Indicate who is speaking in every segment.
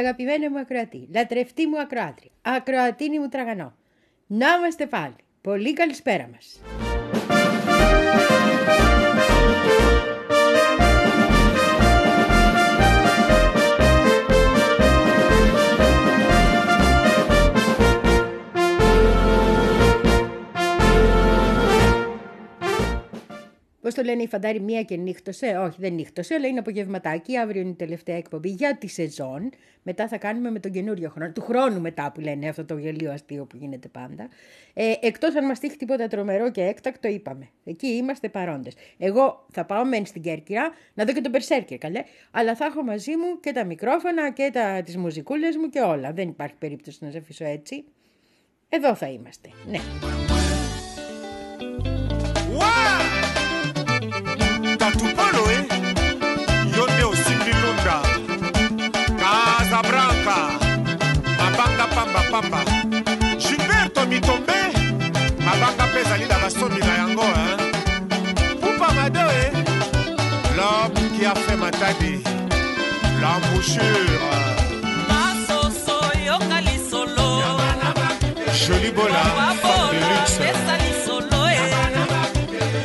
Speaker 1: αγαπημένη μου ακροατή, λατρευτή μου ακροάτρια, ακροατίνη μου τραγανό. Να είμαστε πάλι. Πολύ καλησπέρα μας. Πώς το λένε οι φαντάροι, μία και νύχτωσε; Όχι, δεν νύχτωσε, αλλά είναι απογευματάκι. Αύριο είναι η τελευταία εκπομπή για τη σεζόν. Μετά θα κάνουμε με τον καινούριο χρόνο. Του χρόνου μετά που λένε αυτό το γελίο αστείο που γίνεται πάντα. Ε, Εκτός αν μας τύχει τίποτα τρομερό και έκτακτο, είπαμε. Εκεί είμαστε παρόντες. Εγώ θα πάω μεν στην Κέρκυρα να δω και τον Περσέρκερ, καλέ. Αλλά θα έχω μαζί μου και τα μικρόφωνα και τις μουζικούλες μου και όλα. Δεν υπάρχει περίπτωση να σε αφήσω έτσι. Εδώ θα είμαστε. Ναι.
Speaker 2: Pambapamba gilberto mitombe mabanga mpe ezali na basomi na yango pupa mado e l'homme qui a fait matadi l'embouchure.
Speaker 3: Masoso yoka lisolo.
Speaker 2: Joli bola femme de luxe.
Speaker 3: pesa lisolo e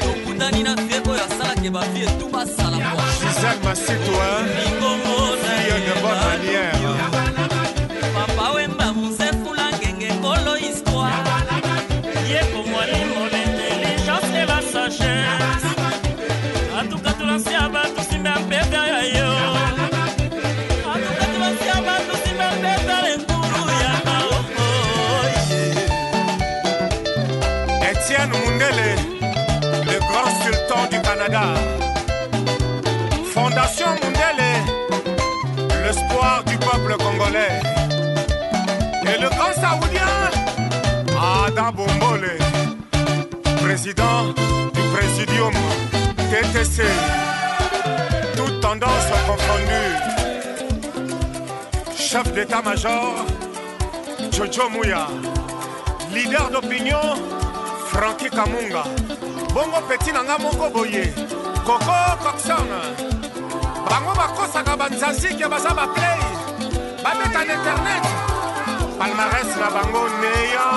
Speaker 3: tokutani na feko oyo asalaki bafie tu basala mwa.
Speaker 2: Gisèle Fondation Mundele, l'espoir du peuple congolais. Et le grand saoudien, Adam Bombole, président du Présidium TTC. Toutes tendances confondues. Chef d'état-major, Jojo Mouya. Leader d'opinion, Frankie Kamunga. Bongo peti na nga moko boye. Koko Coxon. Bango bakosaka banzazike baza baplay. Babeta na internet. Palmarès na bango neya.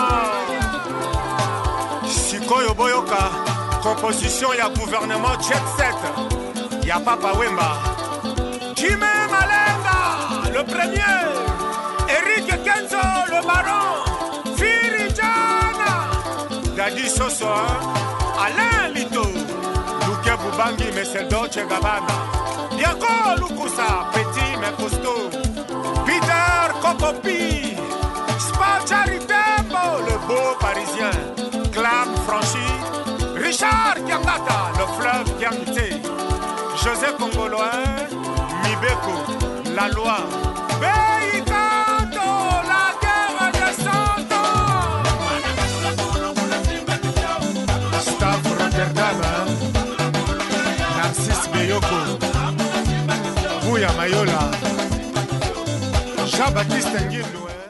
Speaker 2: Sikoyo boyoka. Composition ya gouvernement jet set. Ya Papa Wemba. Jimé Malenga, le premier. Eric Kenzo, le baron. Firijana. Dadi Soso? Alain Lito. Bubangi, c'est Dolce Gabbana. Yako Lukusa, petit mais costaud. Peter Kokopi. Spa Charitembo, le beau parisien. Clam Franchi. Richard Kiangata, le fleuve Kiangté. José Congolois, Mibeko, la loi. Bouya Mayola, Jean-Baptiste Nguindou, hein?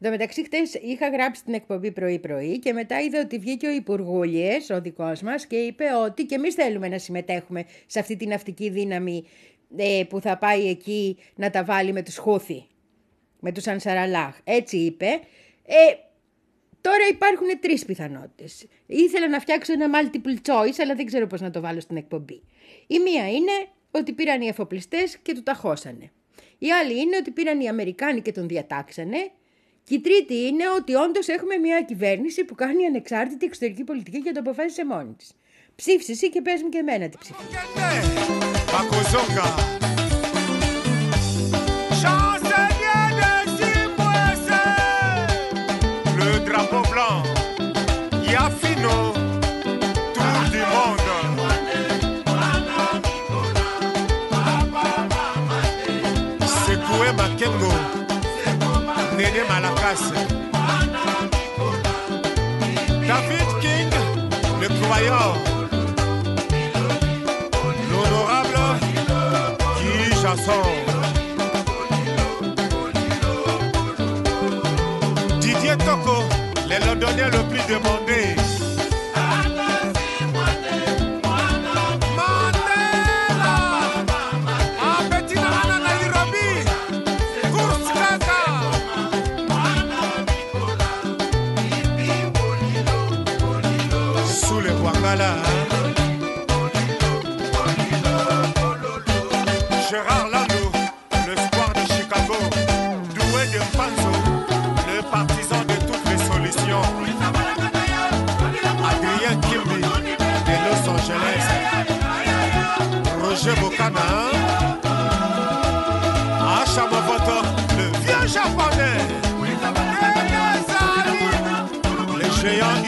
Speaker 1: Εν τω μεταξύ, χτες είχα γράψει την εκπομπή πρωί-πρωί και μετά είδα ότι βγήκε ο Υπουργούλιε, ο δικός μας, και είπε ότι και εμείς θέλουμε να συμμετέχουμε σε αυτή την ναυτική δύναμη ε, που θα πάει εκεί να τα βάλει με τους Χούθη, με τους Ανσαραλάχ. Έτσι είπε. Ε, τώρα υπάρχουν τρεις πιθανότητες. Ήθελα να φτιάξω ένα multiple choice, αλλά δεν ξέρω πώς να το βάλω στην εκπομπή. Η μία είναι ότι πήραν οι εφοπλιστές και του ταχώσανε. Η άλλη είναι ότι πήραν οι Αμερικάνοι και τον διατάξανε. Και η τρίτη είναι ότι όντως έχουμε μια κυβέρνηση που κάνει ανεξάρτητη εξωτερική πολιτική και το αποφάσισε μόνη της. Ψήφισε εσύ και πες μου και εμένα τι ψηφί.
Speaker 2: Malakase. David King, le croyant. L'honorable Guy Jasson. Didier Toko, les Londoniens le plus demandé. Okada. Ah, Chamavoto, le vieux japonais.
Speaker 3: Et eh, les
Speaker 2: géants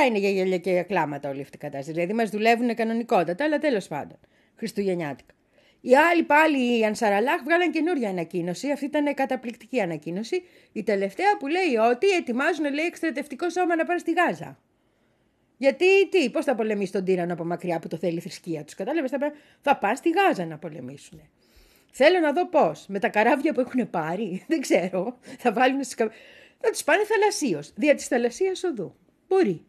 Speaker 1: Φυσικά είναι για γέλια και για κλάματα όλη αυτή η κατάσταση. Δηλαδή μας δουλεύουν κανονικότατα, αλλά τέλος πάντων. Χριστουγεννιάτικα. Οι άλλοι πάλι, οι Ανσαραλάχ, βγάλαν καινούρια ανακοίνωση. Αυτή ήταν καταπληκτική ανακοίνωση. Η τελευταία που λέει ότι ετοιμάζουν, λέει, εκστρατευτικό σώμα να πάνε στη Γάζα. Γιατί, τι, πώς θα πολεμήσει τον τύρανο από μακριά που το θέλει η θρησκεία τους. Κατάλαβες, θα, πά- θα πάνε στη Γάζα να πολεμήσουν. Θέλω να δω πώς. Με τα καράβια που έχουν πάρει, δεν ξέρω. Θα βάλουν στις... κα- Θα τους πάνε θαλασσίως. Δια της θαλασσίας οδού. Μπορεί.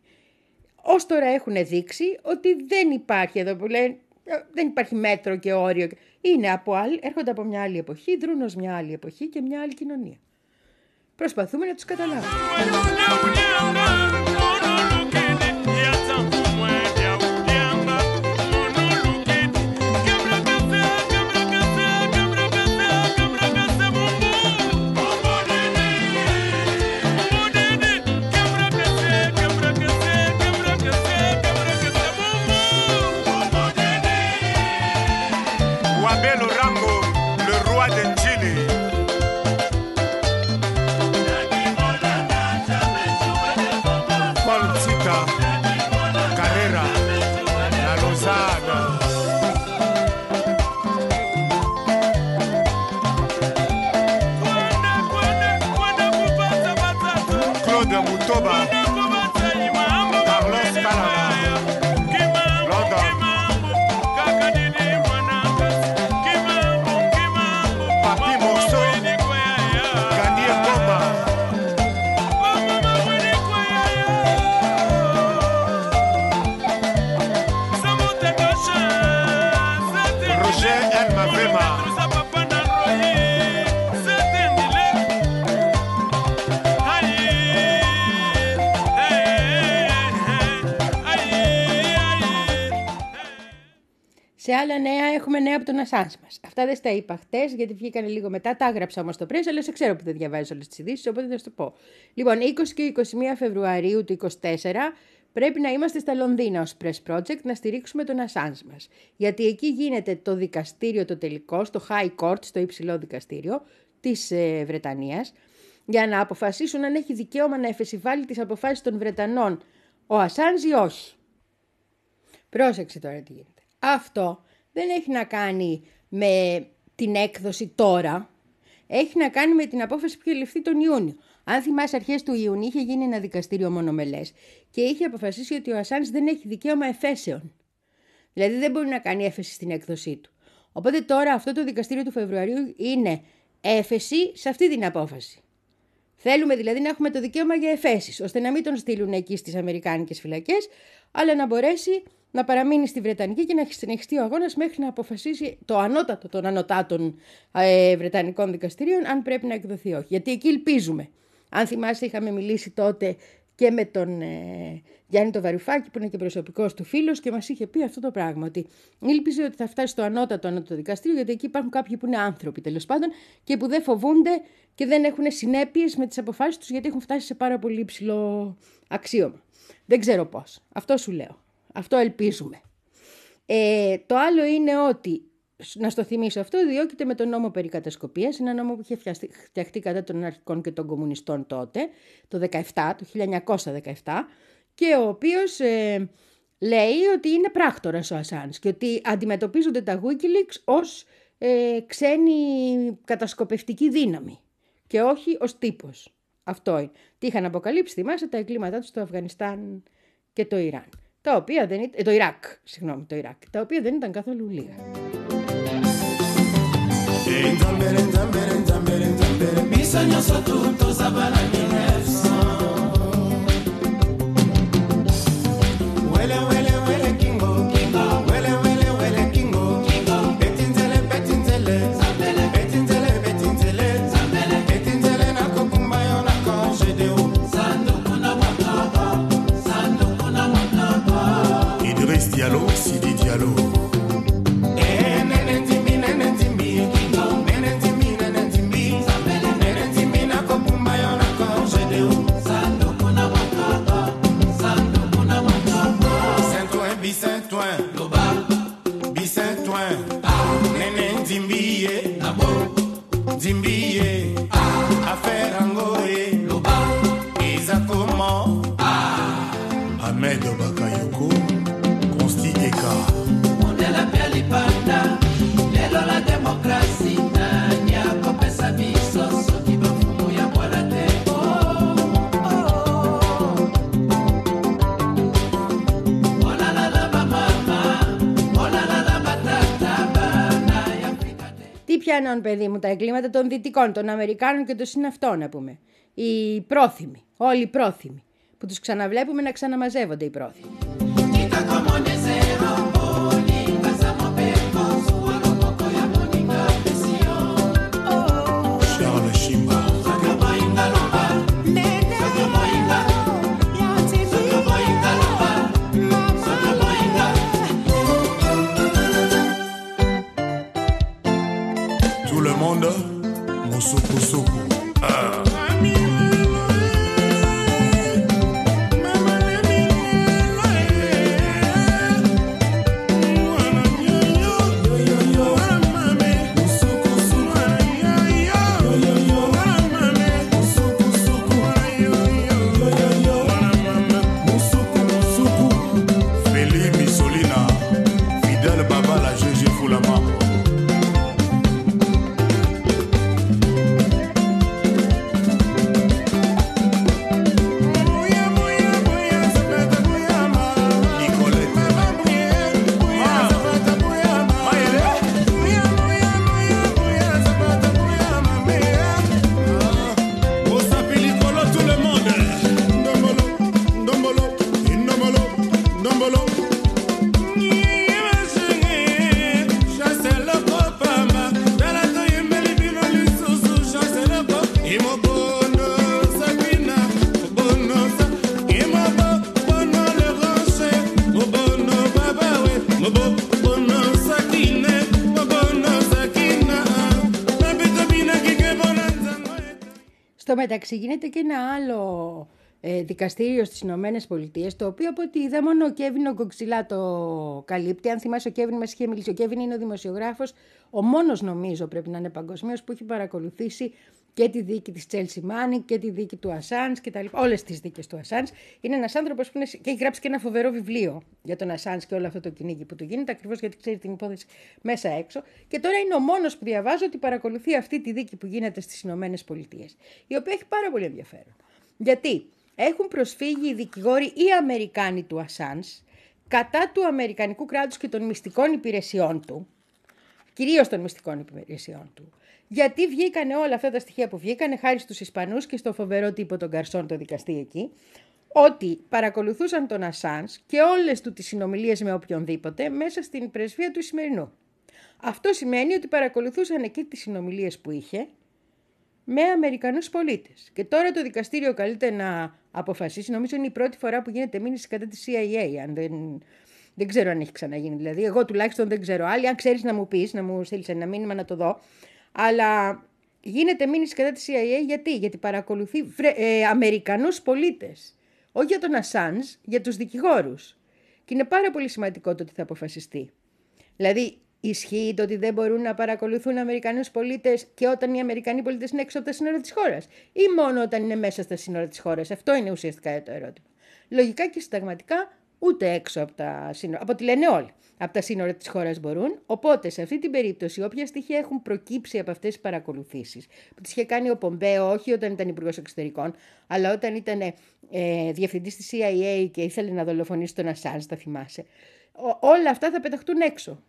Speaker 1: Ω τώρα έχουν δείξει ότι δεν υπάρχει εδώ που λένε. ε, Δεν υπάρχει μέτρο και όριο. Είναι από άλλη, έρχονται από μια άλλη εποχή, δρούν ως μια άλλη εποχή και μια άλλη κοινωνία. Προσπαθούμε να τους καταλάβουμε.
Speaker 2: Yeah.
Speaker 1: Σε άλλα νέα έχουμε νέα από τον Ασάνς μας. Αυτά δεν στα είπα χτες γιατί βγήκαν λίγο μετά. Τα έγραψα όμως στο πρέσβη, αλλά σε ξέρω που δεν διαβάζεις όλες τις ειδήσεις, οπότε θα σου το πω. Λοιπόν, 20 και 21 Φεβρουαρίου του 2024 πρέπει να είμαστε στα Λονδίνα ως Press Project να στηρίξουμε τον Ασάνς μας. Γιατί εκεί γίνεται το δικαστήριο το τελικό, στο High Court, στο υψηλό δικαστήριο της ε, Βρετανίας, για να αποφασίσουν αν έχει δικαίωμα να εφεσιβάλει τις αποφάσεις των Βρετανών ο Ασάνζ ή όχι. Πρόσεξε τώρα τι γίνεται. Αυτό δεν έχει να κάνει με την έκδοση τώρα. Έχει να κάνει με την απόφαση που είχε ληφθεί τον Ιούνιο. Αν θυμάσαι, αρχές του Ιουνίου είχε γίνει ένα δικαστήριο μονομελές και είχε αποφασίσει ότι ο Ασάνς δεν έχει δικαίωμα εφέσεων. Δηλαδή δεν μπορεί να κάνει έφεση στην έκδοσή του. Οπότε τώρα αυτό το δικαστήριο του Φεβρουαρίου είναι έφεση σε αυτή την απόφαση. Θέλουμε δηλαδή να έχουμε το δικαίωμα για εφέσεις, ώστε να μην τον στείλουν εκεί στις Αμερικάνικες φυλακές, αλλά να μπορέσει να παραμείνει στη Βρετανική και να συνεχιστεί ο αγώνας μέχρι να αποφασίσει το ανώτατο των ανωτάτων ε, Βρετανικών δικαστηρίων αν πρέπει να εκδοθεί ή όχι. Γιατί εκεί ελπίζουμε. Αν θυμάσαι είχαμε μιλήσει τότε και με τον ε, Γιάννη το Βαρουφάκη που είναι και προσωπικός του φίλος και μας είχε πει αυτό το πράγμα ότι ήλπιζε ότι θα φτάσει στο ανώτατο ανώτατο δικαστήριο γιατί εκεί υπάρχουν κάποιοι που είναι άνθρωποι τέλος πάντων και που δεν φοβούνται και δεν έχουν συνέπειες με τις αποφάσεις τους γιατί έχουν φτάσει σε πάρα πολύ υψηλό αξίωμα. Δεν ξέρω πώς. Αυτό σου λέω. Αυτό ελπίζουμε. Ε, το άλλο είναι ότι, να στο θυμίσω αυτό, διώκεται με τον νόμο περί κατασκοπίας, ένα νόμο που είχε φτιαχτεί, φτιαχτεί κατά των αρχικών και των κομμουνιστών τότε, το 17, το 1917, και ο οποίος ε, λέει ότι είναι πράκτορας ο Ασάνς και ότι αντιμετωπίζονται τα Wikileaks ως ε, ξένη κατασκοπευτική δύναμη και όχι ως τύπος. Αυτό είναι. Τι είχαν αποκαλύψει, θυμάσαι, τα εγκλήματά τους στο Αφγανιστάν και το Ιράν. Τα οποία δεν ήταν, το Ιράκ, συγγνώμη, το Ιράκ, τα οποία δεν ήταν καθόλου λίγα.
Speaker 4: biso
Speaker 1: πιάνουν, παιδί μου, τα εγκλήματα των Δυτικών, των Αμερικάνων και των συναυτών, να πούμε. Οι πρόθυμοι, όλοι οι πρόθυμοι, που τους ξαναβλέπουμε να ξαναμαζεύονται οι πρόθυμοι. Μεταξύ γίνεται και ένα άλλο ε, δικαστήριο στις Ηνωμένες Πολιτείες, το οποίο από ό,τι είδα μόνο ο Κέβιν ο Κοξιλά το καλύπτει. Αν θυμάσαι ο Κέβιν μας είχε μιλήσει, ο Κέβιν είναι ο δημοσιογράφος, ο μόνος νομίζω πρέπει να είναι παγκοσμίω που έχει παρακολουθήσει και τη δίκη της Τσέλσι Μάνι και τη δίκη του Ασάνς και τα λοιπά. Όλες τις δίκες του Ασάνς. Είναι ένας άνθρωπος που είναι, και έχει γράψει και ένα φοβερό βιβλίο για τον Ασάνς και όλο αυτό το κυνήγι που του γίνεται, ακριβώς γιατί ξέρει την υπόθεση μέσα έξω. Και τώρα είναι ο μόνος που διαβάζω ότι παρακολουθεί αυτή τη δίκη που γίνεται στις Ηνωμένες Πολιτείες, η οποία έχει πάρα πολύ ενδιαφέρον. Γιατί έχουν προσφύγει οι δικηγόροι ή Αμερικάνοι του Ασάνς κατά του Αμερικανικού κράτους και των μυστικών υπηρεσιών του, κυρίως των μυστικών υπηρεσιών του, γιατί βγήκαν όλα αυτά τα στοιχεία που βγήκαν χάρη στους Ισπανούς και στο φοβερό τύπο των Καρσών το δικαστή εκεί, ότι παρακολουθούσαν τον Ασάνς και όλες του τις συνομιλίες με οποιονδήποτε μέσα στην πρεσβεία του Ισημερινού. Αυτό σημαίνει ότι παρακολουθούσαν εκεί τις συνομιλίες που είχε με Αμερικανούς πολίτες. Και τώρα το δικαστήριο καλείται να αποφασίσει, νομίζω είναι η πρώτη φορά που γίνεται μήνυση κατά της CIA, αν δεν, δεν ξέρω αν έχει ξαναγίνει. Δηλαδή, εγώ τουλάχιστον δεν ξέρω. Άλλοι, αν ξέρεις να μου πεις, να μου στείλεις ένα μήνυμα να το δω. Αλλά γίνεται μήνυση κατά της CIA γιατί, γιατί παρακολουθεί ε, Αμερικανούς πολίτες. Όχι για τον Ασάνς, για τους δικηγόρους. Και είναι πάρα πολύ σημαντικό το ότι θα αποφασιστεί. Δηλαδή, ισχύει το ότι δεν μπορούν να παρακολουθούν Αμερικανούς πολίτες και όταν οι Αμερικανοί πολίτες είναι έξω από τα σύνορα της χώρας ή μόνο όταν είναι μέσα στα σύνορα της χώρας. Αυτό είναι ουσιαστικά το ερώτημα. Λογικά και συνταγματικά ούτε έξω από τα σύνορα. Από ό,τι λένε όλοι. Από τα σύνορα της χώρας μπορούν. Οπότε, σε αυτή την περίπτωση, όποια στοιχεία έχουν προκύψει από αυτές τις παρακολουθήσεις, που τις είχε κάνει ο Πομπέο, όχι όταν ήταν υπουργός εξωτερικών, αλλά όταν ήταν ε, διευθυντής της CIA και ήθελε να δολοφονήσει τον Ασάνζ, τα θυμάσαι. όλα αυτά θα πεταχτούν έξω.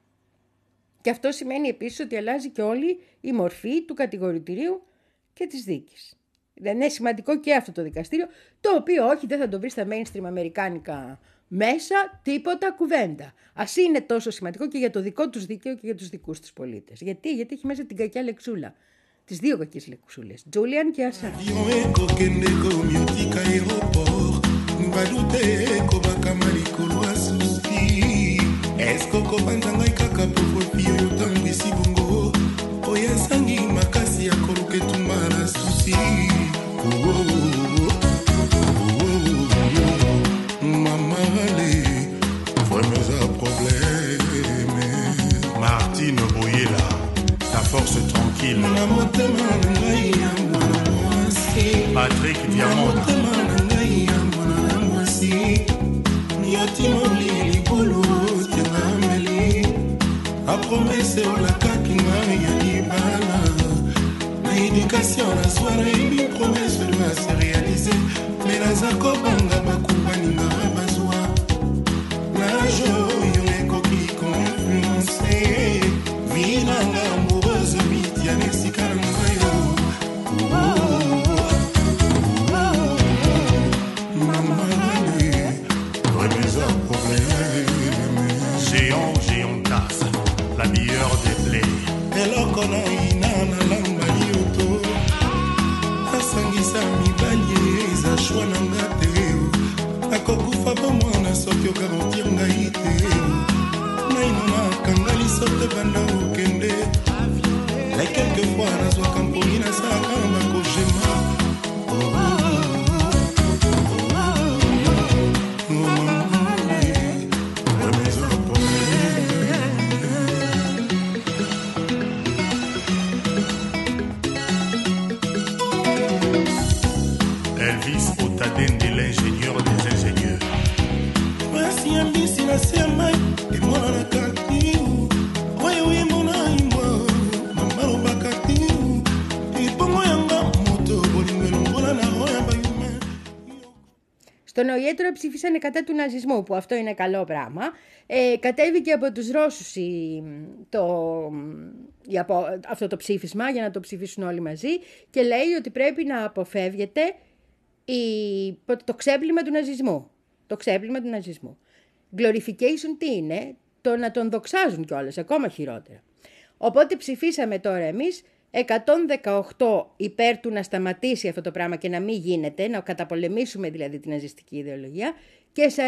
Speaker 1: Και αυτό σημαίνει επίσης ότι αλλάζει και όλη η μορφή του κατηγορητηρίου και της δίκης. Δεν είναι σημαντικό και αυτό το δικαστήριο, το οποίο όχι δεν θα το βρει στα mainstream αμερικάνικα μέσα τίποτα κουβέντα. Α είναι τόσο σημαντικό και για το δικό τους δίκαιο και για τους δικούς τους πολίτες. Γιατί; Γιατί έχει μέσα την κακιά λεξούλα. Τις δύο κακές λεξούλες. Τζούλιαν και Ασά.
Speaker 4: makasi ya koluka etumba na susi kilo patrik diamondyotimolie likolo tengameli apromese olakaki ngai ya libala na edukation na soire ebi promese do ase réalise me naza kobanga bakumbaninga bazwa na jo oyo ekoki koinfluence vinanga eloko na ina nalambali oto asangisa mibali eza shwa na nga te. Nakokufa bomwana soki okarotir ngai te. Naino nakanga liso te banda okende. La quelquefois nazwaka mponi nasalaka
Speaker 1: Στον ΟΗΕ τώρα ψήφισαν κατά του ναζισμού, που αυτό είναι καλό πράγμα. Ε, κατέβηκε από τους Ρώσους η- το, η απο- αυτό το ψήφισμα για να το ψηφίσουν όλοι μαζί και λέει ότι πρέπει να αποφεύγεται η, το ξέπλυμα του ναζισμού. Το ξέπλυμα του ναζισμού. Glorification τι είναι, το να τον δοξάζουν κιόλας, ακόμα χειρότερα. Οπότε ψηφίσαμε τώρα εμείς 118 υπέρ του να σταματήσει αυτό το πράγμα και να μην γίνεται, να καταπολεμήσουμε δηλαδή την ναζιστική ιδεολογία και 49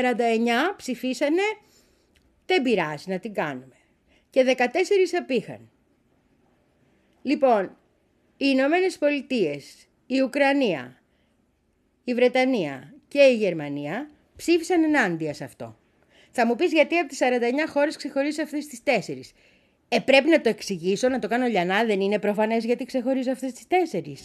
Speaker 1: ψηφίσανε δεν πειράζει να την κάνουμε. Και 14 απήχαν. Λοιπόν, οι Ηνωμένε Πολιτείες, η Ουκρανία, η Βρετανία και η Γερμανία ψήφισαν ενάντια σε αυτό. Θα μου πεις γιατί από τις 49 χώρες ξεχωρίζεις αυτές τις τέσσερις. Ε, πρέπει να το εξηγήσω, να το κάνω λιανά, δεν είναι προφανές γιατί ξεχωρίζω αυτές τις τέσσερις.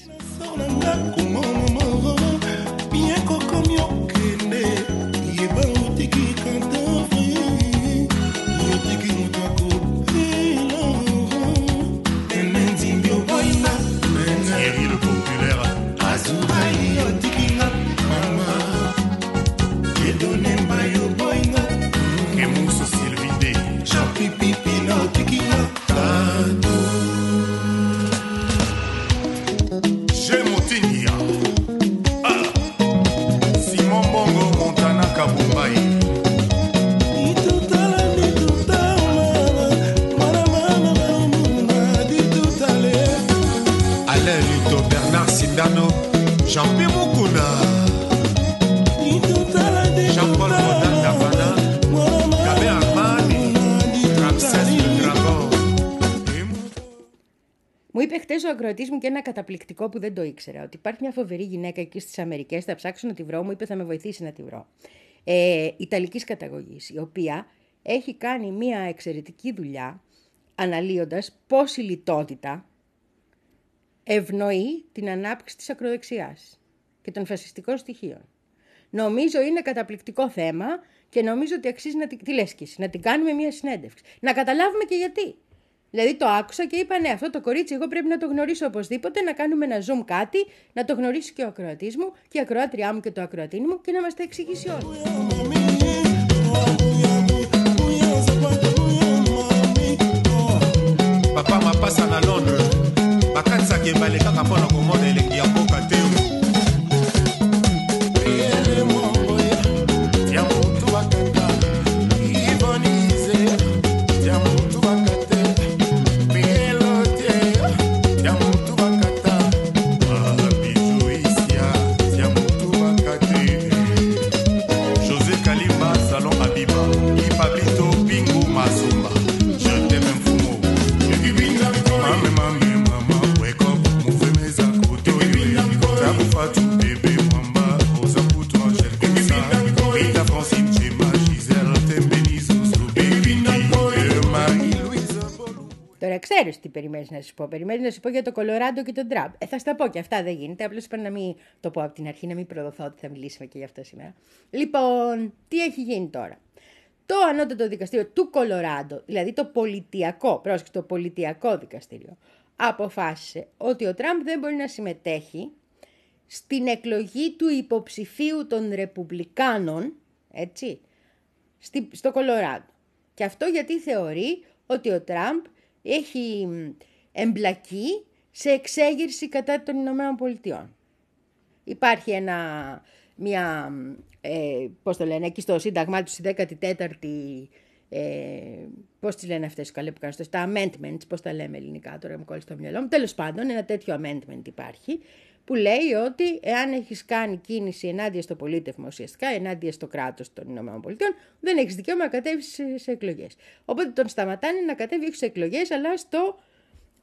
Speaker 2: Ακροατής
Speaker 1: μου και ένα καταπληκτικό που δεν το ήξερα. Ότι υπάρχει μια φοβερή γυναίκα εκεί στις Αμερικές. Θα ψάξω να τη βρω. Μου είπε θα με βοηθήσει να τη βρω. Ε, Ιταλικής καταγωγής, η οποία έχει κάνει μια εξαιρετική δουλειά αναλύοντας πώς η λιτότητα ευνοεί την ανάπτυξη της ακροδεξιάς και των φασιστικών στοιχείων. Νομίζω είναι καταπληκτικό θέμα και νομίζω ότι αξίζει να την... Τι λες και εσύ, να την κάνουμε μια συνέντευξη. Να καταλάβουμε και γιατί. Δηλαδή το άκουσα και είπα ναι αυτό το κορίτσι εγώ πρέπει να το γνωρίσω οπωσδήποτε, να κάνουμε ένα zoom κάτι, να το γνωρίσει και ο ακροατής μου και η ακροάτριά μου και το ακροατίνι μου και να μας τα εξηγήσει όλοι. Περιμένεις να σου πω. Περιμένεις να σου πω για το Κολοράντο και τον Τραμπ. Ε, θα στα πω και αυτά δεν γίνεται. Απλώς είπα να μην το πω από την αρχή, να μην προδοθώ ότι θα μιλήσουμε και γι' αυτό σήμερα. Λοιπόν, τι έχει γίνει τώρα; Το ανώτατο δικαστήριο του Κολοράντο, δηλαδή το πολιτιακό, πρόσεξε το πολιτιακό δικαστήριο, αποφάσισε ότι ο Τραμπ δεν μπορεί να συμμετέχει στην εκλογή του υποψηφίου των Ρεπουμπλικάνων, έτσι, στο Κολοράντο. Και αυτό γιατί θεωρεί ότι ο Τραμπ έχει εμπλακεί σε εξέγερση κατά των Ηνωμένων Πολιτειών. Υπάρχει ένα, μια, ε, πώς το λένε, εκεί στο Σύνταγμά τους, στη 14η, ε, πώς τις λένε αυτές καλές που κάνουν, τα amendments, πώς τα λέμε ελληνικά τώρα, μου κόλλησε το μυαλό μου. Τέλος πάντων, ένα τέτοιο amendment υπάρχει, που λέει ότι εάν έχεις κάνει κίνηση ενάντια στο πολίτευμα ουσιαστικά, ενάντια στο κράτος των ΗΠΑ, δεν έχεις δικαίωμα να κατέβεις σε, σε εκλογές. Οπότε τον σταματάνε να κατέβει όχι σε εκλογές, αλλά στο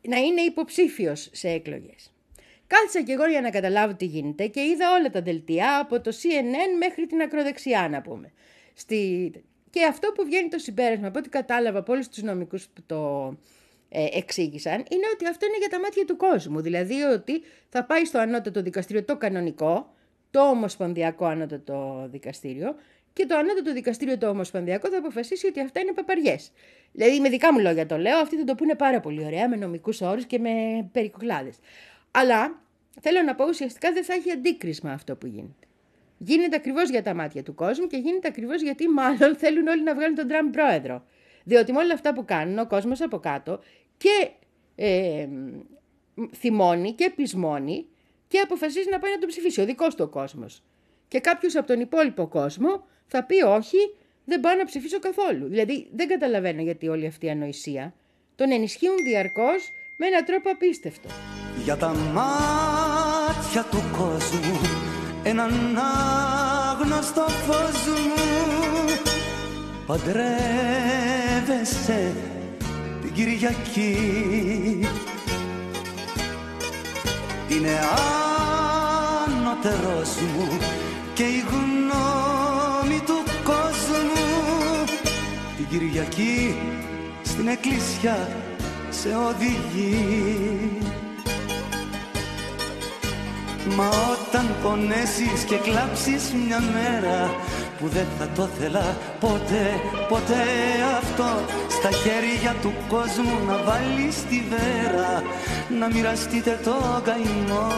Speaker 1: να είναι υποψήφιος σε εκλογές. Κάθισα και εγώ για να καταλάβω τι γίνεται και είδα όλα τα δελτία από το CNN μέχρι την ακροδεξιά, να πούμε. Στη... Και αυτό που βγαίνει το συμπέρασμα, από ό,τι κατάλαβα από όλους τους νομικούς που το ε, εξήγησαν είναι ότι αυτό είναι για τα μάτια του κόσμου. Δηλαδή ότι θα πάει στο ανώτατο δικαστήριο το κανονικό, το ομοσπονδιακό ανώτατο δικαστήριο και το ανώτατο δικαστήριο το ομοσπονδιακό θα αποφασίσει ότι αυτά είναι παπαριέ. Δηλαδή με δικά μου λόγια το λέω, αυτοί θα το πούνε πάρα πολύ ωραία με νομικούς όρους και με περικοκλάδε. Αλλά θέλω να πω ουσιαστικά δεν θα έχει αντίκρισμα αυτό που γίνεται. Γίνεται ακριβώς για τα μάτια του κόσμου και γίνεται ακριβώς γιατί μάλλον θέλουν όλοι να βγάλουν τον Τραμπ πρόεδρο. Διότι με όλα αυτά που κάνουν ο κόσμος από κάτω και ε, θυμώνει και πεισμώνει και αποφασίζει να πάει να τον ψηφίσει ο δικός του ο κόσμος. Και κάποιος από τον υπόλοιπο κόσμο θα πει όχι, δεν πάω να ψηφίσω καθόλου. Δηλαδή δεν καταλαβαίνω γιατί όλη αυτή η ανοησία τον ενισχύουν διαρκώς με έναν τρόπο απίστευτο.
Speaker 5: Για τα μάτια του κόσμου έναν άγνωστο φως μου παντρεύεσαι την Κυριακή είναι ανώτερος μου και η γνώμη την Κυριακή στην εκκλησιά σε οδηγεί. Μα όταν πονέσεις και κλάψεις μια μέρα που δεν θα το θέλα ποτέ, ποτέ αυτό στα χέρια του κόσμου να βάλεις τη βέρα να μοιραστείτε το καημό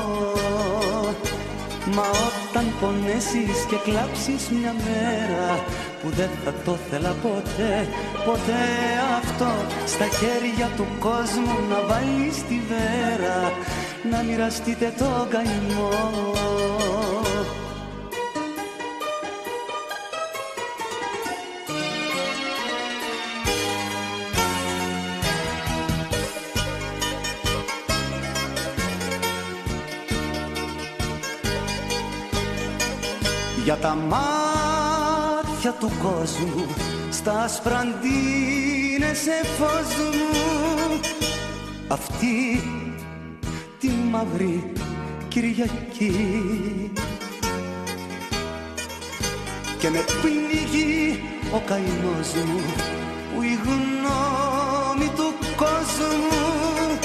Speaker 5: Μα όταν πονέσεις και κλάψεις μια μέρα που δεν θα το θέλα ποτέ, ποτέ αυτό στα χέρια του κόσμου να βάλεις τη βέρα να μοιραστείτε το καημό Για τα μάτια του κόσμου στα σε φως μου. Αυτή τη μαύρη Κυριακή. Και με πνίγει ο καημός μου που η γνώμη του κόσμου.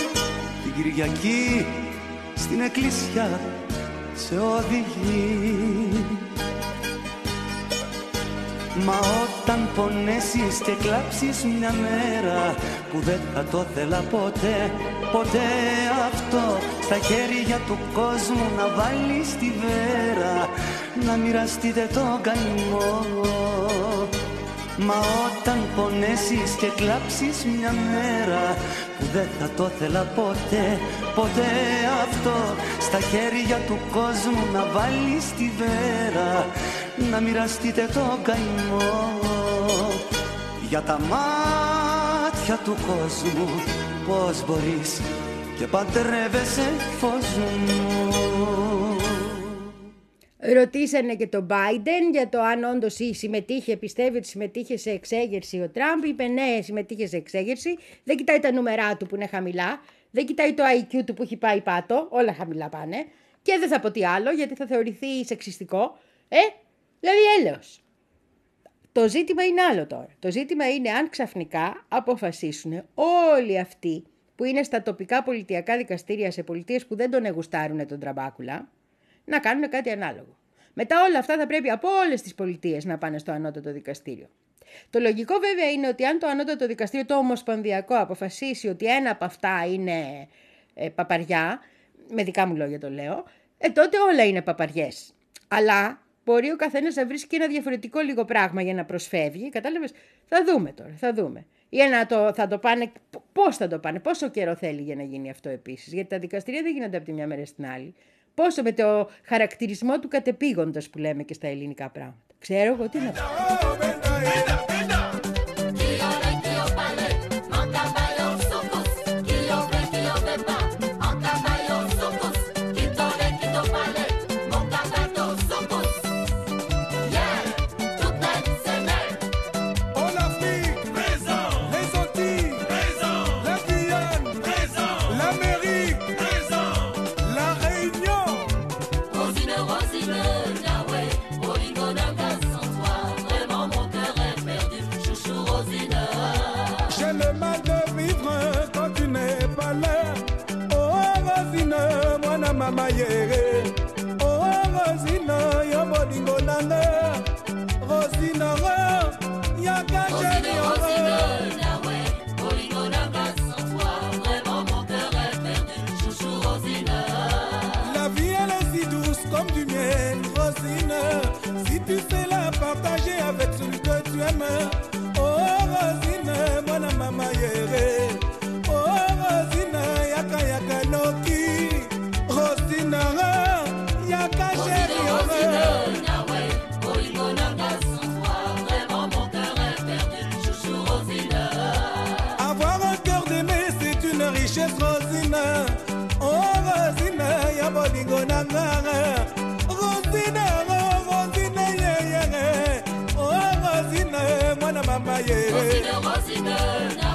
Speaker 5: Την Κυριακή στην εκκλησιά σε οδηγεί Μα όταν πονέσεις και κλάψεις μια μέρα που δεν θα το θέλα ποτέ, ποτέ αυτό. Στα χέρια του κόσμου να βάλεις τη βέρα να μοιραστείτε το καημό Μα όταν πονέσεις και κλάψεις μια μέρα που δεν θα το θέλα ποτέ, ποτέ αυτό. Στα χέρια του κόσμου να βάλεις τη βέρα να μοιραστείτε το καημό για τα μάτια του κόσμου πώς μπορείς και παντρεύεσαι φως μου
Speaker 1: Ρωτήσανε και τον Biden για το αν όντως συμμετείχε, πιστεύει ότι συμμετείχε σε εξέγερση ο Τραμπ. Είπε ναι, συμμετείχε σε εξέγερση. Δεν κοιτάει τα νούμερά του που είναι χαμηλά. Δεν κοιτάει το IQ του που έχει πάει πάτο. Όλα χαμηλά πάνε. Και δεν θα πω τι άλλο γιατί θα θεωρηθεί σεξιστικό. Ε, δηλαδή έλεος. Το ζήτημα είναι άλλο τώρα. Το ζήτημα είναι αν ξαφνικά αποφασίσουν όλοι αυτοί που είναι στα τοπικά πολιτιακά δικαστήρια σε πολιτείες που δεν τον εγουστάρουν τον Τραμπάκουλα, να κάνουν κάτι ανάλογο. Μετά όλα αυτά θα πρέπει από όλες τις πολιτείες να πάνε στο ανώτατο δικαστήριο. Το λογικό βέβαια είναι ότι αν το ανώτατο δικαστήριο, το ομοσπονδιακό, αποφασίσει ότι ένα από αυτά είναι ε, παπαριά, με δικά μου λόγια το λέω, ε, τότε όλα είναι παπαριές. Αλλά μπορεί ο καθένας να βρίσκει ένα διαφορετικό λίγο πράγμα για να προσφεύγει. Κατάλαβες; Θα δούμε τώρα, θα δούμε. Ή να το, θα το πάνε, πώς θα το πάνε, πόσο καιρό θέλει για να γίνει αυτό επίσης; Γιατί τα δικαστήρια δεν γίνονται από τη μια μέρα στην άλλη. Πόσο με το χαρακτηρισμό του κατεπήγοντα που λέμε και στα ελληνικά πράγματα. Ξέρω εγώ τι να πω.
Speaker 6: llegué. Mama, yeah. Rosine,
Speaker 7: Rosine,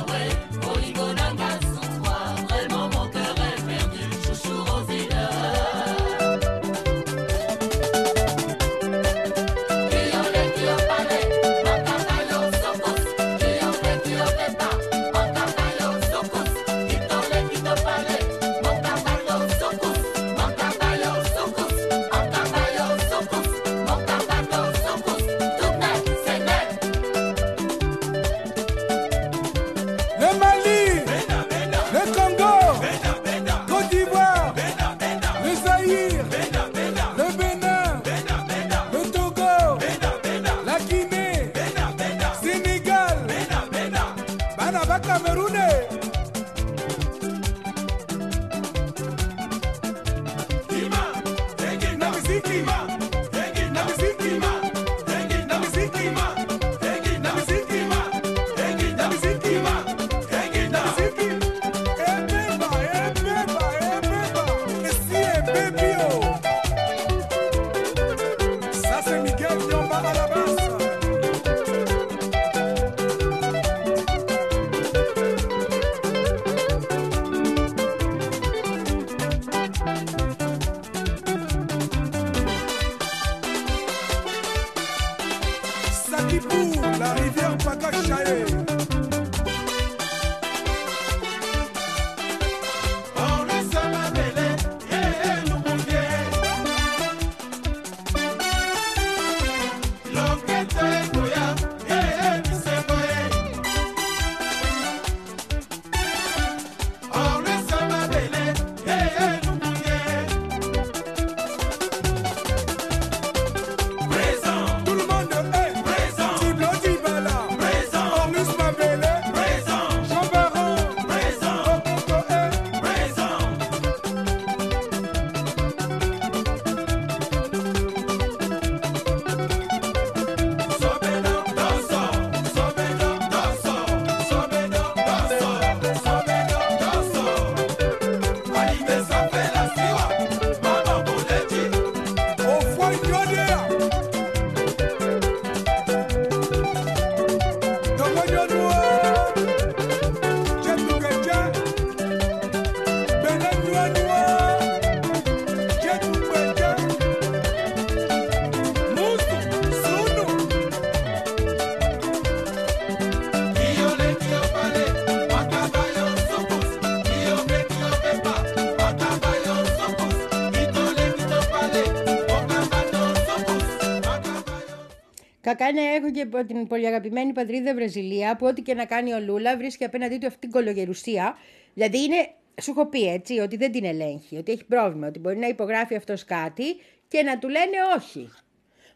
Speaker 1: Κακάνε έχω και από την πολύ αγαπημένη πατρίδα Βραζιλία που ό,τι και να κάνει ο Λούλα βρίσκει απέναντί του αυτή την κολογερουσία. Δηλαδή είναι, σου έχω πει έτσι, ότι δεν την ελέγχει, ότι έχει πρόβλημα, ότι μπορεί να υπογράφει αυτός κάτι και να του λένε όχι.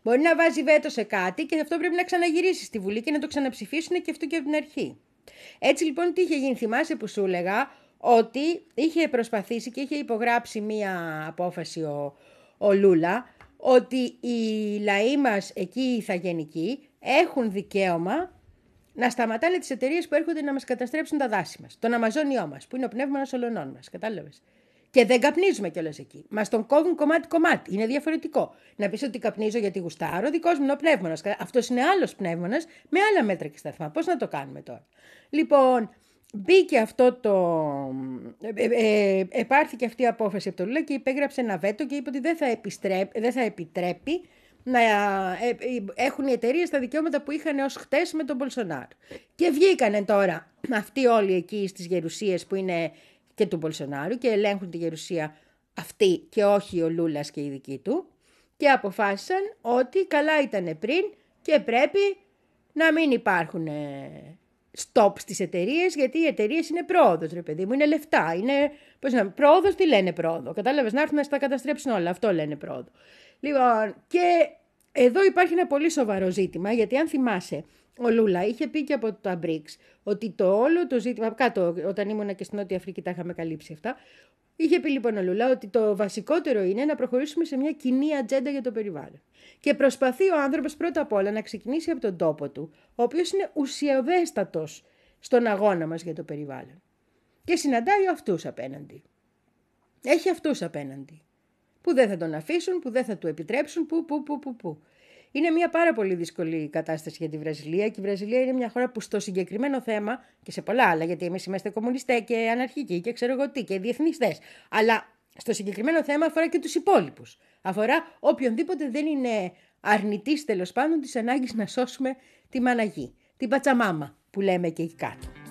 Speaker 1: Μπορεί να βάζει βέτο σε κάτι και αυτό πρέπει να ξαναγυρίσει στη Βουλή και να το ξαναψηφίσουν και αυτό και από την αρχή. Έτσι λοιπόν τι είχε γίνει, θυμάσαι που σου έλεγα ότι είχε προσπαθήσει και είχε υπογράψει μία απόφαση ο, ο Λούλα ότι οι λαοί μας εκεί οι ηθαγενικοί έχουν δικαίωμα να σταματάνε τις εταιρείες που έρχονται να μας καταστρέψουν τα δάση μας. Τον Αμαζόνιό μας, που είναι ο πνεύμονας ολονών μας, κατάλαβες. Και δεν καπνίζουμε κιόλας εκεί. Μας τον κόβουν κομμάτι-κομμάτι. Είναι διαφορετικό. Να πεις ότι καπνίζω γιατί γουστάρω, δικός μου είναι ο πνεύμονας. Αυτός είναι άλλος πνεύμονας με άλλα μέτρα και σταθμά. Πώς να το κάνουμε τώρα; Λοιπόν, μπήκε αυτό το. Ε, ε, επάρθηκε αυτή η απόφαση από το Λούλα και υπέγραψε ένα βέτο και είπε ότι δεν θα, επιστρέπ, δεν θα επιτρέπει να ε, έχουν οι εταιρείες τα δικαιώματα που είχαν ως χτες με τον Μπολσονάρο. Και βγήκανε τώρα αυτοί όλοι εκεί στις γερουσίες που είναι και του Μπολσονάρου και ελέγχουν τη γερουσία αυτή και όχι ο Λούλας και η δική του και αποφάσισαν ότι καλά ήταν πριν και πρέπει να μην υπάρχουν stop στις εταιρείες, γιατί οι εταιρείες είναι πρόοδος, ρε παιδί μου, είναι λεφτά. Είναι, πώς να πρόοδος, τι λένε πρόοδο. Κατάλαβες να έρθουν να στα καταστρέψουν όλα. Αυτό λένε πρόοδο. Λοιπόν, και εδώ υπάρχει ένα πολύ σοβαρό ζήτημα, γιατί αν θυμάσαι, ο Λούλα είχε πει και από τα BRICS ότι το όλο το ζήτημα, κάτω όταν ήμουν και στην Νότια Αφρική τα είχαμε καλύψει αυτά, είχε πει λοιπόν ο Λούλα ότι το βασικότερο είναι να προχωρήσουμε σε μια κοινή ατζέντα για το περιβάλλον. Και προσπαθεί ο άνθρωπος πρώτα απ' όλα να ξεκινήσει από τον τόπο του, ο οποίος είναι ουσιοδέστατο στον αγώνα μας για το περιβάλλον. Και συναντάει αυτούς απέναντι. Έχει αυτούς απέναντι. Που δεν θα τον αφήσουν, που δεν θα του επιτρέψουν, που, που, που, που, που. Είναι μια πάρα πολύ δύσκολη κατάσταση για τη Βραζιλία και η Βραζιλία είναι μια χώρα που στο συγκεκριμένο θέμα και σε πολλά άλλα, γιατί εμείς είμαστε κομμουνιστές και αναρχικοί και ξέρω εγώ τι και διεθνιστές. Αλλά στο συγκεκριμένο θέμα αφορά και τους υπόλοιπους. Αφορά οποιονδήποτε δεν είναι αρνητής τέλος πάντων της ανάγκης να σώσουμε τη μαναγή. Την πατσαμάμα που λέμε και εκεί κάτω.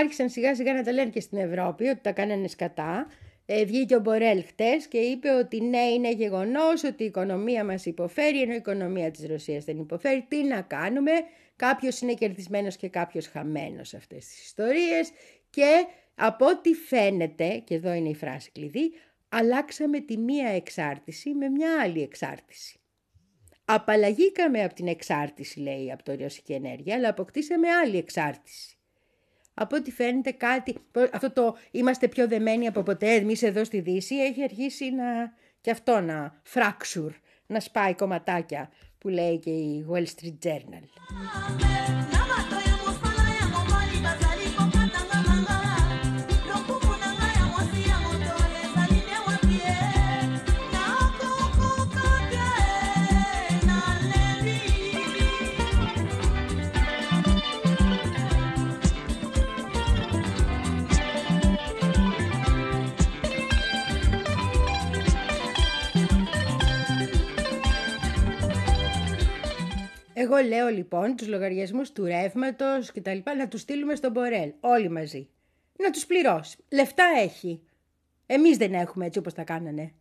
Speaker 1: Άρχισαν σιγά σιγά να τα λένε και στην Ευρώπη ότι τα κάνανε σκατά. Ε, βγήκε ο Μπορέλ χτες και είπε ότι ναι είναι γεγονός ότι η οικονομία μας υποφέρει ενώ η οικονομία της Ρωσίας δεν υποφέρει. Τι να κάνουμε, κάποιος είναι κερδισμένος και κάποιος χαμένος σε αυτές τις ιστορίες και από ό,τι φαίνεται, και εδώ είναι η φράση κλειδί, αλλάξαμε τη μία εξάρτηση με μια άλλη εξάρτηση. Απαλλαγήκαμε από την εξάρτηση, λέει, από το ρωσική ενέργεια, αλλά αποκτήσαμε άλλη εξάρτηση. Από ό,τι φαίνεται κάτι, αυτό το είμαστε πιο δεμένοι από ποτέ εμείς εδώ στη Δύση, έχει αρχίσει να, και αυτό να fracture, να σπάει κομματάκια, που λέει και η Wall Street Journal. Εγώ λέω λοιπόν τους λογαριασμούς του ρεύματος και τα λοιπά να τους στείλουμε στον Μπορέλ, όλοι μαζί. Να τους πληρώσει. Λεφτά έχει. Εμείς δεν έχουμε έτσι όπως τα κάνανε.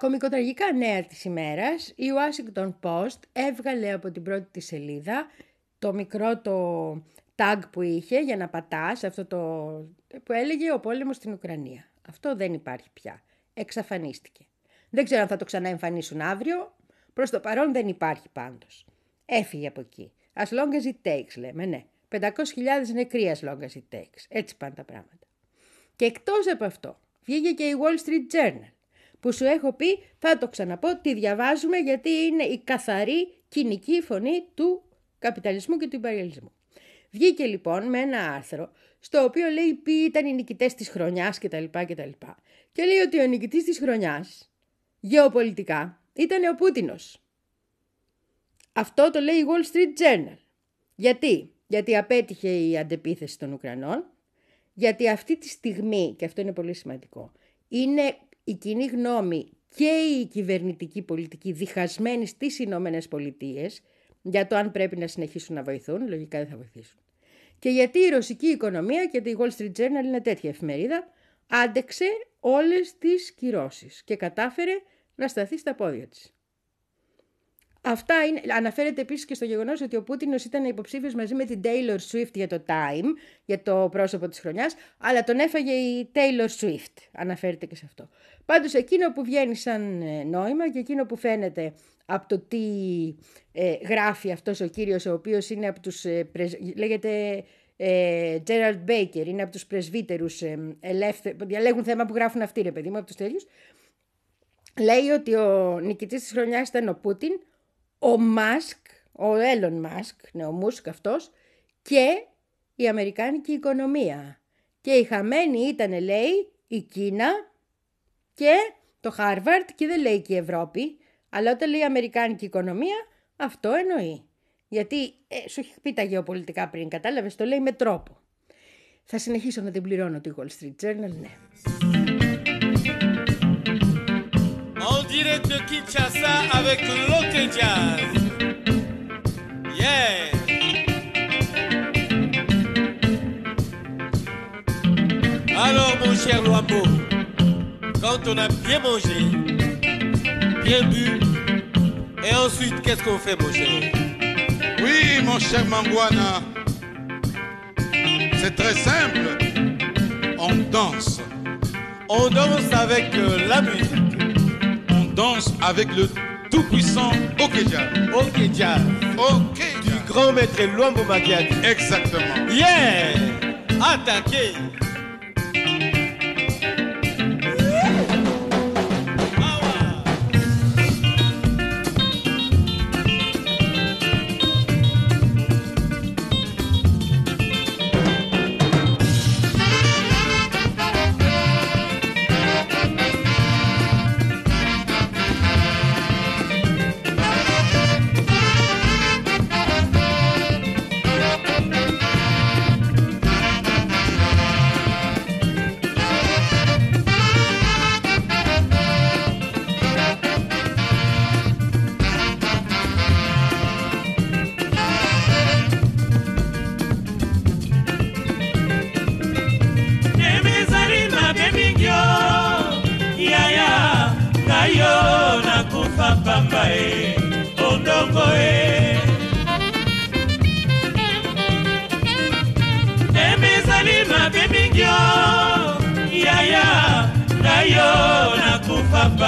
Speaker 1: Κομικοτραγικά νέα της ημέρας, η Washington Post έβγαλε από την πρώτη της σελίδα το μικρό το tag που είχε για να πατάς, αυτό το που έλεγε ο πόλεμος στην Ουκρανία. Αυτό δεν υπάρχει πια. Εξαφανίστηκε. Δεν ξέρω αν θα το ξαναεμφανίσουν αύριο. Προς το παρόν δεν υπάρχει πάντως. Έφυγε από εκεί. As long as it takes λέμε, ναι. 500.000 νεκροί as long as it takes. Έτσι πάνε τα πράγματα. Και εκτός από αυτό, βγήκε και η Wall Street Journal, που σου έχω πει, θα το ξαναπώ, τη διαβάζουμε γιατί είναι η καθαρή κοινική φωνή του καπιταλισμού και του υπεριαλισμού. Βγήκε λοιπόν με ένα άρθρο, στο οποίο λέει ποιοι ήταν οι νικητές της χρονιάς κτλ. κτλ. Και λέει ότι ο νικητής της χρονιάς, γεωπολιτικά, ήταν ο Πούτινος. Αυτό το λέει η Wall Street Journal. Γιατί; Γιατί απέτυχε η αντεπίθεση των Ουκρανών, γιατί αυτή τη στιγμή, και αυτό είναι πολύ σημαντικό, είναι η κοινή γνώμη και η κυβερνητική πολιτική διχασμένη στις Ηνωμένες Πολιτείες για το αν πρέπει να συνεχίσουν να βοηθούν, λογικά δεν θα βοηθήσουν. Και γιατί η ρωσική οικονομία και η Wall Street Journal είναι τέτοια εφημερίδα, άντεξε όλες τις κυρώσεις και κατάφερε να σταθεί στα πόδια της. Αυτά είναι, αναφέρεται επίσης και στο γεγονός ότι ο Πούτινος ήταν υποψήφιος μαζί με την Taylor Swift για το Time, για το πρόσωπο της χρονιάς, αλλά τον έφαγε η Taylor Swift, αναφέρεται και σε αυτό. Πάντως εκείνο που βγαίνει σαν ε, νόημα και εκείνο που φαίνεται από το τι ε, γράφει αυτός ο κύριος, ο οποίος είναι από τους, ε, πρεσ- λέγεται ε, Gerald Baker, είναι από τους πρεσβύτερους ε, ελεύθε- που διαλέγουν θέμα που γράφουν αυτοί ρε παιδί μου, από τους τέλειους, λέει ότι ο νικητής της χρονιάς ήταν ο Πούτιν, ο Μάσκ, ο Έλλον Μάσκ, ναι, ο Μούσκ αυτός, και η Αμερικάνικη οικονομία. Και η χαμένη ήταν, λέει, η Κίνα και το Χάρβαρτ και δεν λέει και η Ευρώπη, αλλά όταν λέει Αμερικάνικη οικονομία, αυτό εννοεί. Γιατί ε, σου έχει πει τα γεωπολιτικά πριν, κατάλαβες, το λέει με τρόπο. Θα συνεχίσω να την πληρώνω τη Wall Street Journal, ναι.
Speaker 8: Direct de Kinshasa avec Lotte Jazz. Yeah! Alors mon cher Loambo, quand on a bien mangé, bien bu, et ensuite qu'est-ce qu'on fait mon cher?
Speaker 9: Oui, mon cher Mangwana. C'est très simple. On danse.
Speaker 8: On danse avec euh, la musique.
Speaker 9: Danse avec le tout-puissant Okeja.
Speaker 8: Ok Jazz.
Speaker 9: Ok.
Speaker 8: Du grand maître Luambo Makiadi.
Speaker 9: Exactement.
Speaker 8: Yeah! Attaquez!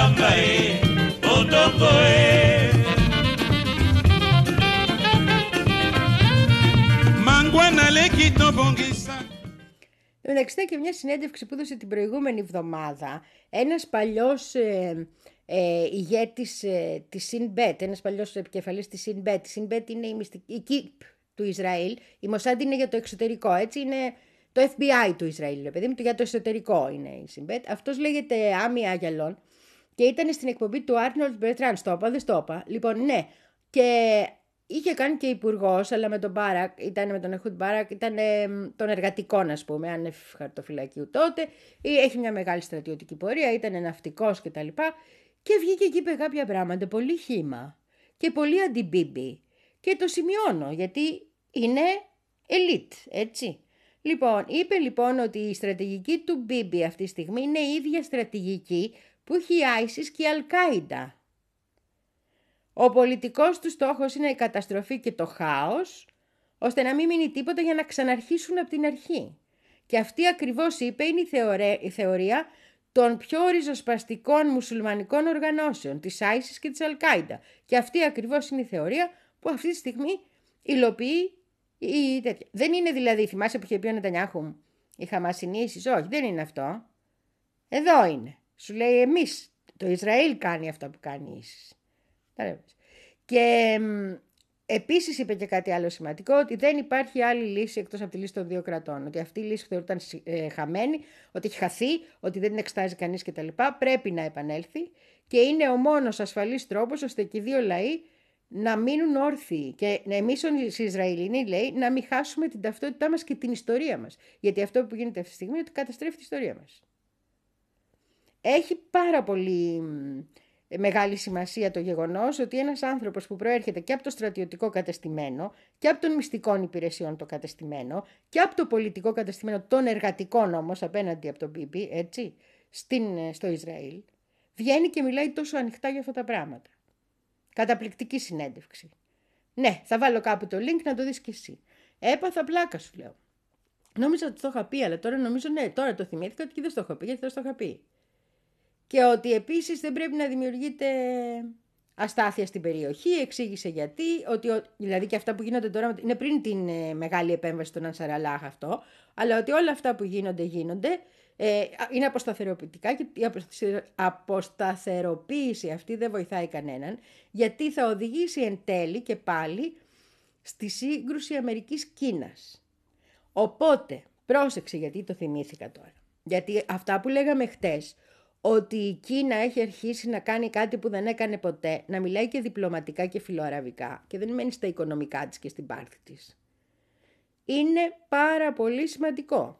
Speaker 3: Pamba e ondongo e
Speaker 9: Mangwana leki tobongisa.
Speaker 1: Εντάξει, ήταν και μια συνέντευξη που έδωσε την προηγούμενη εβδομάδα ένας παλιός ε, ε, ηγέτης ε, της Σινμπέτ, ένας παλιός επικεφαλής της Σινμπέτ. Η Σινμπέτ είναι η μυστική η ΚΥΠ του Ισραήλ, η Μοσάντ είναι για το εξωτερικό, έτσι είναι το FBI του Ισραήλ, ρε παιδί μου, το για το εσωτερικό είναι η Σινμπέτ. Αυτός λέγεται Άμι Αγιαλόν και ήταν στην εκπομπή του Άρνολτ Μπερτράν. Στο είπα, δεν στο είπα. Λοιπόν, ναι. Και είχε κάνει και υπουργός, αλλά με τον Μπάρακ, ήταν με τον Εχούτ Μπάρακ, ήταν ε, των εργατικών, ας πούμε, άνευ χαρτοφυλακίου τότε. Ή Έχει μια μεγάλη στρατιωτική πορεία, ήταν ναυτικός κτλ. Και βγήκε και είπε κάποια πράγματα, πολύ χύμα και πολύ αντι-Μπίμπι. Και το σημειώνω, γιατί είναι elite, έτσι. Λοιπόν, είπε λοιπόν ότι η στρατηγική του Μπίμπι αυτή τη στιγμή είναι η ίδια στρατηγική που έχει η ISIS και η Al-Qaeda. Ο πολιτικός του στόχος είναι η καταστροφή και το χάος, ώστε να μην μείνει τίποτα για να ξαναρχίσουν από την αρχή. Και αυτή ακριβώς είπε είναι η, θεωρέ- η θεωρία των πιο ριζοσπαστικών μουσουλμανικών οργανώσεων, της ISIS και της Al-Qaeda. Και αυτή ακριβώς είναι η θεωρία που αυτή τη στιγμή υλοποιεί η τέτοια. Δεν είναι δηλαδή, θυμάσαι που είχε πει ο Νετανιάχου, η Χαμασινήσεις, όχι, δεν είναι αυτό. Εδώ είναι. Σου λέει εμείς, το Ισραήλ κάνει αυτό που κάνει η ISIS. Κατάλαβες. Και μ, επίσης είπε και κάτι άλλο σημαντικό, ότι δεν υπάρχει άλλη λύση εκτός από τη λύση των δύο κρατών. Ότι αυτή η λύση θεωρούταν ε, χαμένη, ότι έχει χαθεί, ότι δεν την εξετάζει κανείς κτλ. Πρέπει να επανέλθει και είναι ο μόνος ασφαλής τρόπος ώστε και οι δύο λαοί να μείνουν όρθιοι και εμείς οι Ισραηλινοί λέει να μην χάσουμε την ταυτότητά μας και την ιστορία μας. Γιατί αυτό που γίνεται αυτή τη στιγμή είναι ότι καταστρέφει τη ιστορία μας. Έχει πάρα πολύ μ, μεγάλη σημασία το γεγονός ότι ένας άνθρωπος που προέρχεται και από το στρατιωτικό κατεστημένο και από των μυστικών υπηρεσιών το κατεστημένο και από το πολιτικό κατεστημένο των εργατικών όμως απέναντι από τον Μπίμπι, έτσι, στην, ε, στο Ισραήλ, βγαίνει και μιλάει τόσο ανοιχτά για αυτά τα πράγματα. Καταπληκτική συνέντευξη. Ναι, θα βάλω κάπου το link να το δεις κι εσύ. Έπαθα πλάκα σου λέω. Νόμιζα ότι το είχα πει, αλλά τώρα νομίζω ναι, τώρα το θυμήθηκα ότι δεν στο έχω πει, γιατί δεν στο είχα πει. Και ότι επίσης δεν πρέπει να δημιουργείται αστάθεια στην περιοχή, εξήγησε γιατί, ότι ο- δηλαδή και αυτά που γίνονται τώρα, είναι πριν την ε, μεγάλη επέμβαση των Ανσαραλάχ αυτό, αλλά ότι όλα αυτά που γίνονται, γίνονται, ε, είναι αποσταθεροποιητικά και η αποσταθε- αποσταθεροποίηση αυτή δεν βοηθάει κανέναν, γιατί θα οδηγήσει εν τέλει και πάλι στη σύγκρουση Αμερικής-Κίνας. Οπότε, πρόσεξε γιατί το θυμήθηκα τώρα. Γιατί αυτά που λέγαμε χτες, ότι η Κίνα έχει αρχίσει να κάνει κάτι που δεν έκανε ποτέ, να μιλάει και διπλωματικά και φιλοαραβικά και δεν μένει στα οικονομικά της και στην πάρτη της. Είναι πάρα πολύ σημαντικό.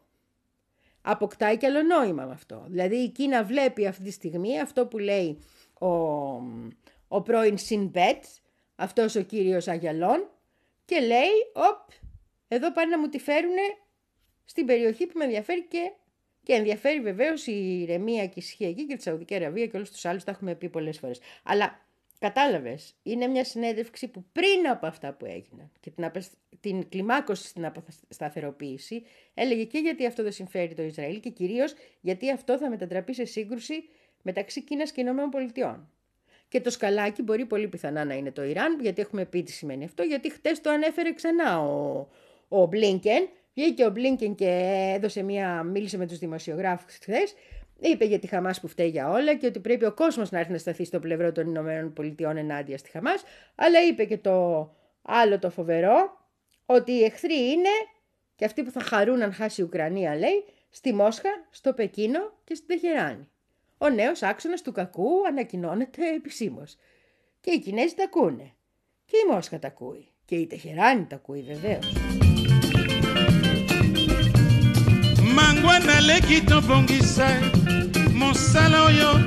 Speaker 1: Αποκτάει και άλλο νόημα με αυτό. Δηλαδή η Κίνα βλέπει αυτή τη στιγμή αυτό που λέει ο, ο πρώην Σινπέτ, αυτός ο κύριος Αγιαλών, και λέει, οπ, εδώ πάνε να μου τη φέρουν στην περιοχή που με ενδιαφέρει και, και ενδιαφέρει βεβαίως η ηρεμία και η ησυχία εκεί και τη Σαουδική Αραβία και όλους τους άλλους, τα έχουμε πει πολλές φορές. Αλλά κατάλαβες, είναι μια συνέντευξη που πριν από αυτά που έγιναν και την, απεσ- την κλιμάκωση στην αποσταθεροποίηση έλεγε και γιατί αυτό δεν συμφέρει το Ισραήλ και κυρίως γιατί αυτό θα μετατραπεί σε σύγκρουση μεταξύ Κίνας και Ηνωμένων Πολιτειών. Και το σκαλάκι μπορεί πολύ πιθανά να είναι το Ιράν, γιατί έχουμε πει τι σημαίνει αυτό, γιατί χτες το ανέφερε ξανά ο, ο Μπλίνκεν. Βγήκε ο Μπλίνκεν και έδωσε μία, μίλησε με τους δημοσιογράφους χθες. Είπε για τη Χαμάς που φταίει για όλα και ότι πρέπει ο κόσμος να έρθει να σταθεί στο πλευρό των Ηνωμένων Πολιτειών ενάντια στη Χαμάς. Αλλά είπε και το άλλο το φοβερό, ότι οι εχθροί είναι και αυτοί που θα χαρούν αν χάσει η Ουκρανία, λέει, στη Μόσχα, στο Πεκίνο και στην Τεχεράνη. Ο νέος άξονας του κακού ανακοινώνεται επισήμως. Και οι Κινέζοι τα ακούνε. Και η Μόσχα τα ακούει. Και η Τεχεράνη τα ακούει βεβαίως.
Speaker 9: Mangwana leki tobongisa. Mosala oyo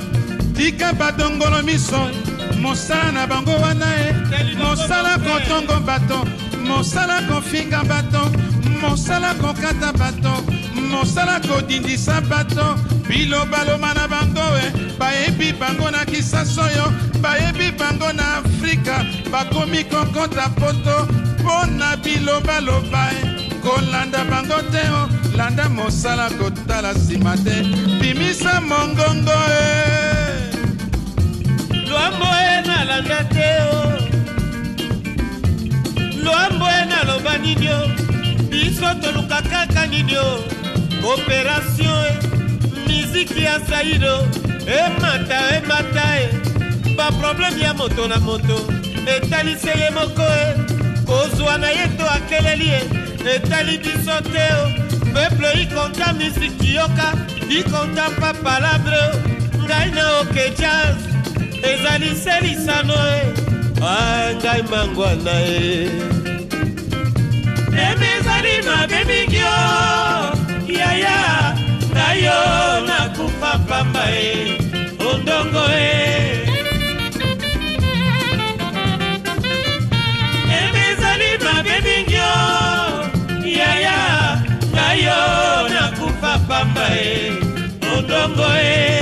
Speaker 9: tika badongolo miso. Mosala na bango wana e. Mosala kotongo bato. Mosala kofinga bato. Mosala kokata bato. Mosala kodindisa bato. Bilobaloba na bango e. Bayebi bango na kisasa oyo. Bayebi bango na afrika. Bakomi kokota poto. Mpo na bilobaloba e kolanda bango te o landa mosala kotala nsima te. Bimisa mongongo e
Speaker 8: lwambo e nalanda te o lwambo e naloba nini o biso toluka kaka nini o operation e miziki ya saido emata emata e baprobleme ya moto na moto. Etalisi ye moko e kozwa na ye to akeleli e etali biso te o. Peuple ikonta miziki yoka ikonta mpa palabre ngai na oke jazz ezali se lisano e a ngai mangwana e eme ezali mabe mingi o. Yaya ngai yo nakufa pamba e. Ondongo e yo nakufa pamba e ondongo e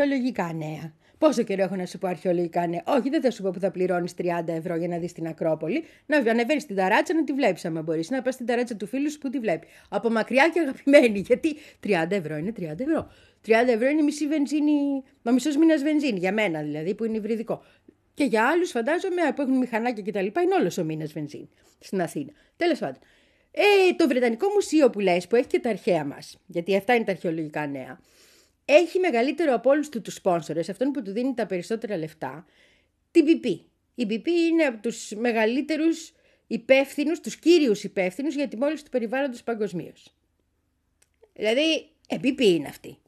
Speaker 1: αρχαιολογικά νέα. Πόσο καιρό έχω να σου πω αρχαιολογικά νέα; Όχι, δεν θα σου πω που θα πληρώνεις 30 ευρώ για να δεις την Ακρόπολη. Να ανεβαίνεις στην ταράτσα να τη βλέπεις, άμα μπορείς. Να πας στην ταράτσα του φίλου σου που τη βλέπει. Από μακριά και αγαπημένη. Γιατί 30 ευρώ είναι 30 ευρώ. 30 ευρώ είναι μισή βενζίνη, ο μισός μήνας βενζίνη. Για μένα δηλαδή που είναι υβριδικό. Και για άλλους φαντάζομαι που έχουν μηχανάκια κτλ. είναι όλος ο μήνας βενζίνη στην Αθήνα. Τέλος πάντων. Ε, το Βρετανικό Μουσείο που λες, που έχει και τα αρχαία μας, γιατί αυτά είναι τα αρχαιολογικά νέα, έχει μεγαλύτερο από όλους του σπόνσορες, αυτόν που του δίνει τα περισσότερα λεφτά, την BP. Η BP είναι από τους μεγαλύτερους υπεύθυνους, τους κύριους υπεύθυνους για τη μόλυνση του περιβάλλοντος παγκοσμίως. Δηλαδή, ε, BP είναι αυτή.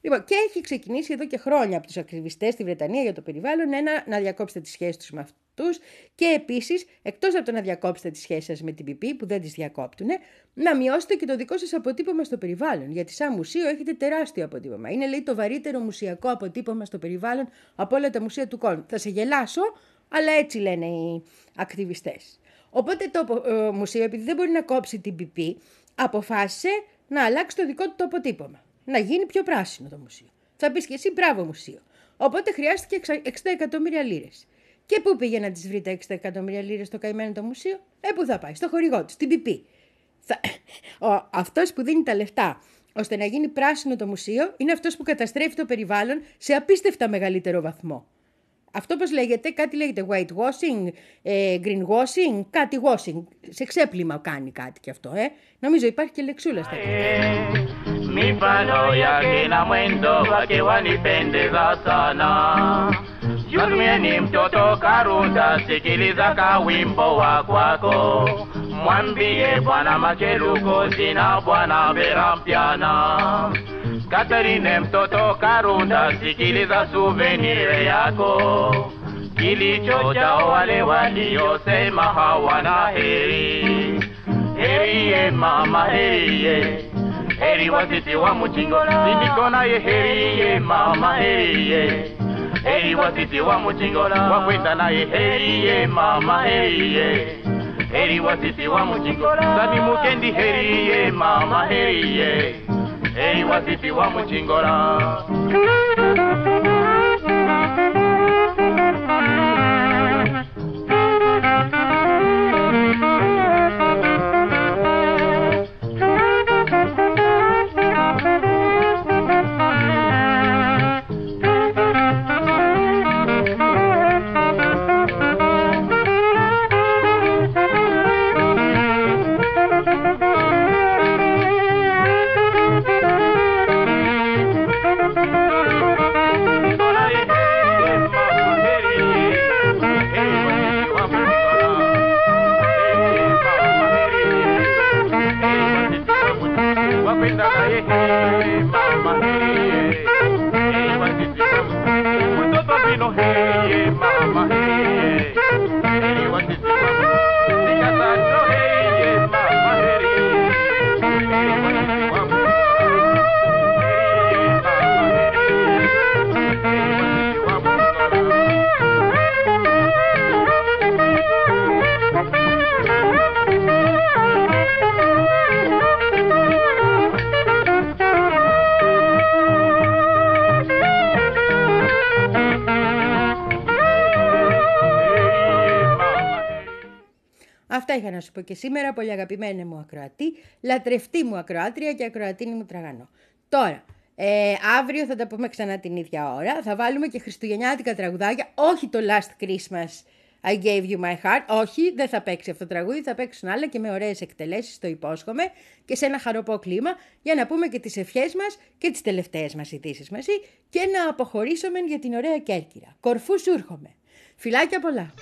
Speaker 1: Λοιπόν, και έχει ξεκινήσει εδώ και χρόνια από τους ακριβιστές στη Βρετανία για το περιβάλλον ένα, να διακόψετε τις σχέσεις τους με αυτούς και επίσης, εκτός από το να διακόψετε τις σχέσεις σας με την PP που δεν τις διακόπτουν, να μειώσετε και το δικό σας αποτύπωμα στο περιβάλλον. Γιατί, σαν μουσείο, έχετε τεράστιο αποτύπωμα. Είναι, λέει, το βαρύτερο μουσιακό αποτύπωμα στο περιβάλλον από όλα τα μουσεία του κόσμου. Θα σε γελάσω, αλλά έτσι λένε οι ακτιβιστές. Οπότε το ε, μουσείο, επειδή δεν μπορεί να κόψει την PP, αποφάσισε να αλλάξει το δικό του το αποτύπωμα. Να γίνει πιο πράσινο το μουσείο. Θα πεις και εσύ, μπράβο μουσείο. Οπότε χρειάστηκε 60 εκατομμύρια λίρες. Και πού πήγε να της βρει τα 60 εκατομμύρια λίρες στο καημένο το μουσείο, Ε, πού θα πάει, στο χορηγό του, στην PP. Θα... Αυτός που δίνει τα λεφτά ώστε να γίνει πράσινο το μουσείο είναι αυτός που καταστρέφει το περιβάλλον σε απίστευτα μεγαλύτερο βαθμό. Αυτό πώς λέγεται, κάτι λέγεται whitewashing, ε, greenwashing, κάτι washing. Σε ξέπλυμα κάνει κάτι κι αυτό, ε. Νομίζω υπάρχει και λεξούλα στα
Speaker 10: mifano sana. Julieni mtoto Karunda, sikiliza kawimbo wa kwako, mwambie Bwana Makeruko sina Bwana Berampiana. Katerine mtoto Karunda, sikiliza suvenire yako, kilicho chao wale waliosema hawana heri. Heriye mama heriye heri wasiti wa muchingola sindiko naye heriye mama heriye Heri watiti wa muchigola wakwenda naye heri ye mama heri ye heri watiti wa muchigola sani mukendi heri ye mama heri ye heri watiti
Speaker 1: wa muchigola να σου πω και σήμερα, πολύ αγαπημένη μου ακροατή, λατρευτή μου ακροάτρια και ακροατίνη μου τραγανό. Τώρα, ε, αύριο θα τα πούμε ξανά την ίδια ώρα. Θα βάλουμε και χριστουγεννιάτικα τραγουδάκια, όχι το Last Christmas I gave you my heart. Όχι, δεν θα παίξει αυτό το τραγούδι, θα παίξουν άλλα και με ωραίες εκτελέσεις, το υπόσχομαι, και σε ένα χαροπό κλίμα, για να πούμε και τις ευχές μας και τις τελευταίες μας ειδήσεις μαζί και να αποχωρήσουμε για την ωραία Κέρκυρα. Κορφούς σου έρχομαι. Φιλάκια πολλά.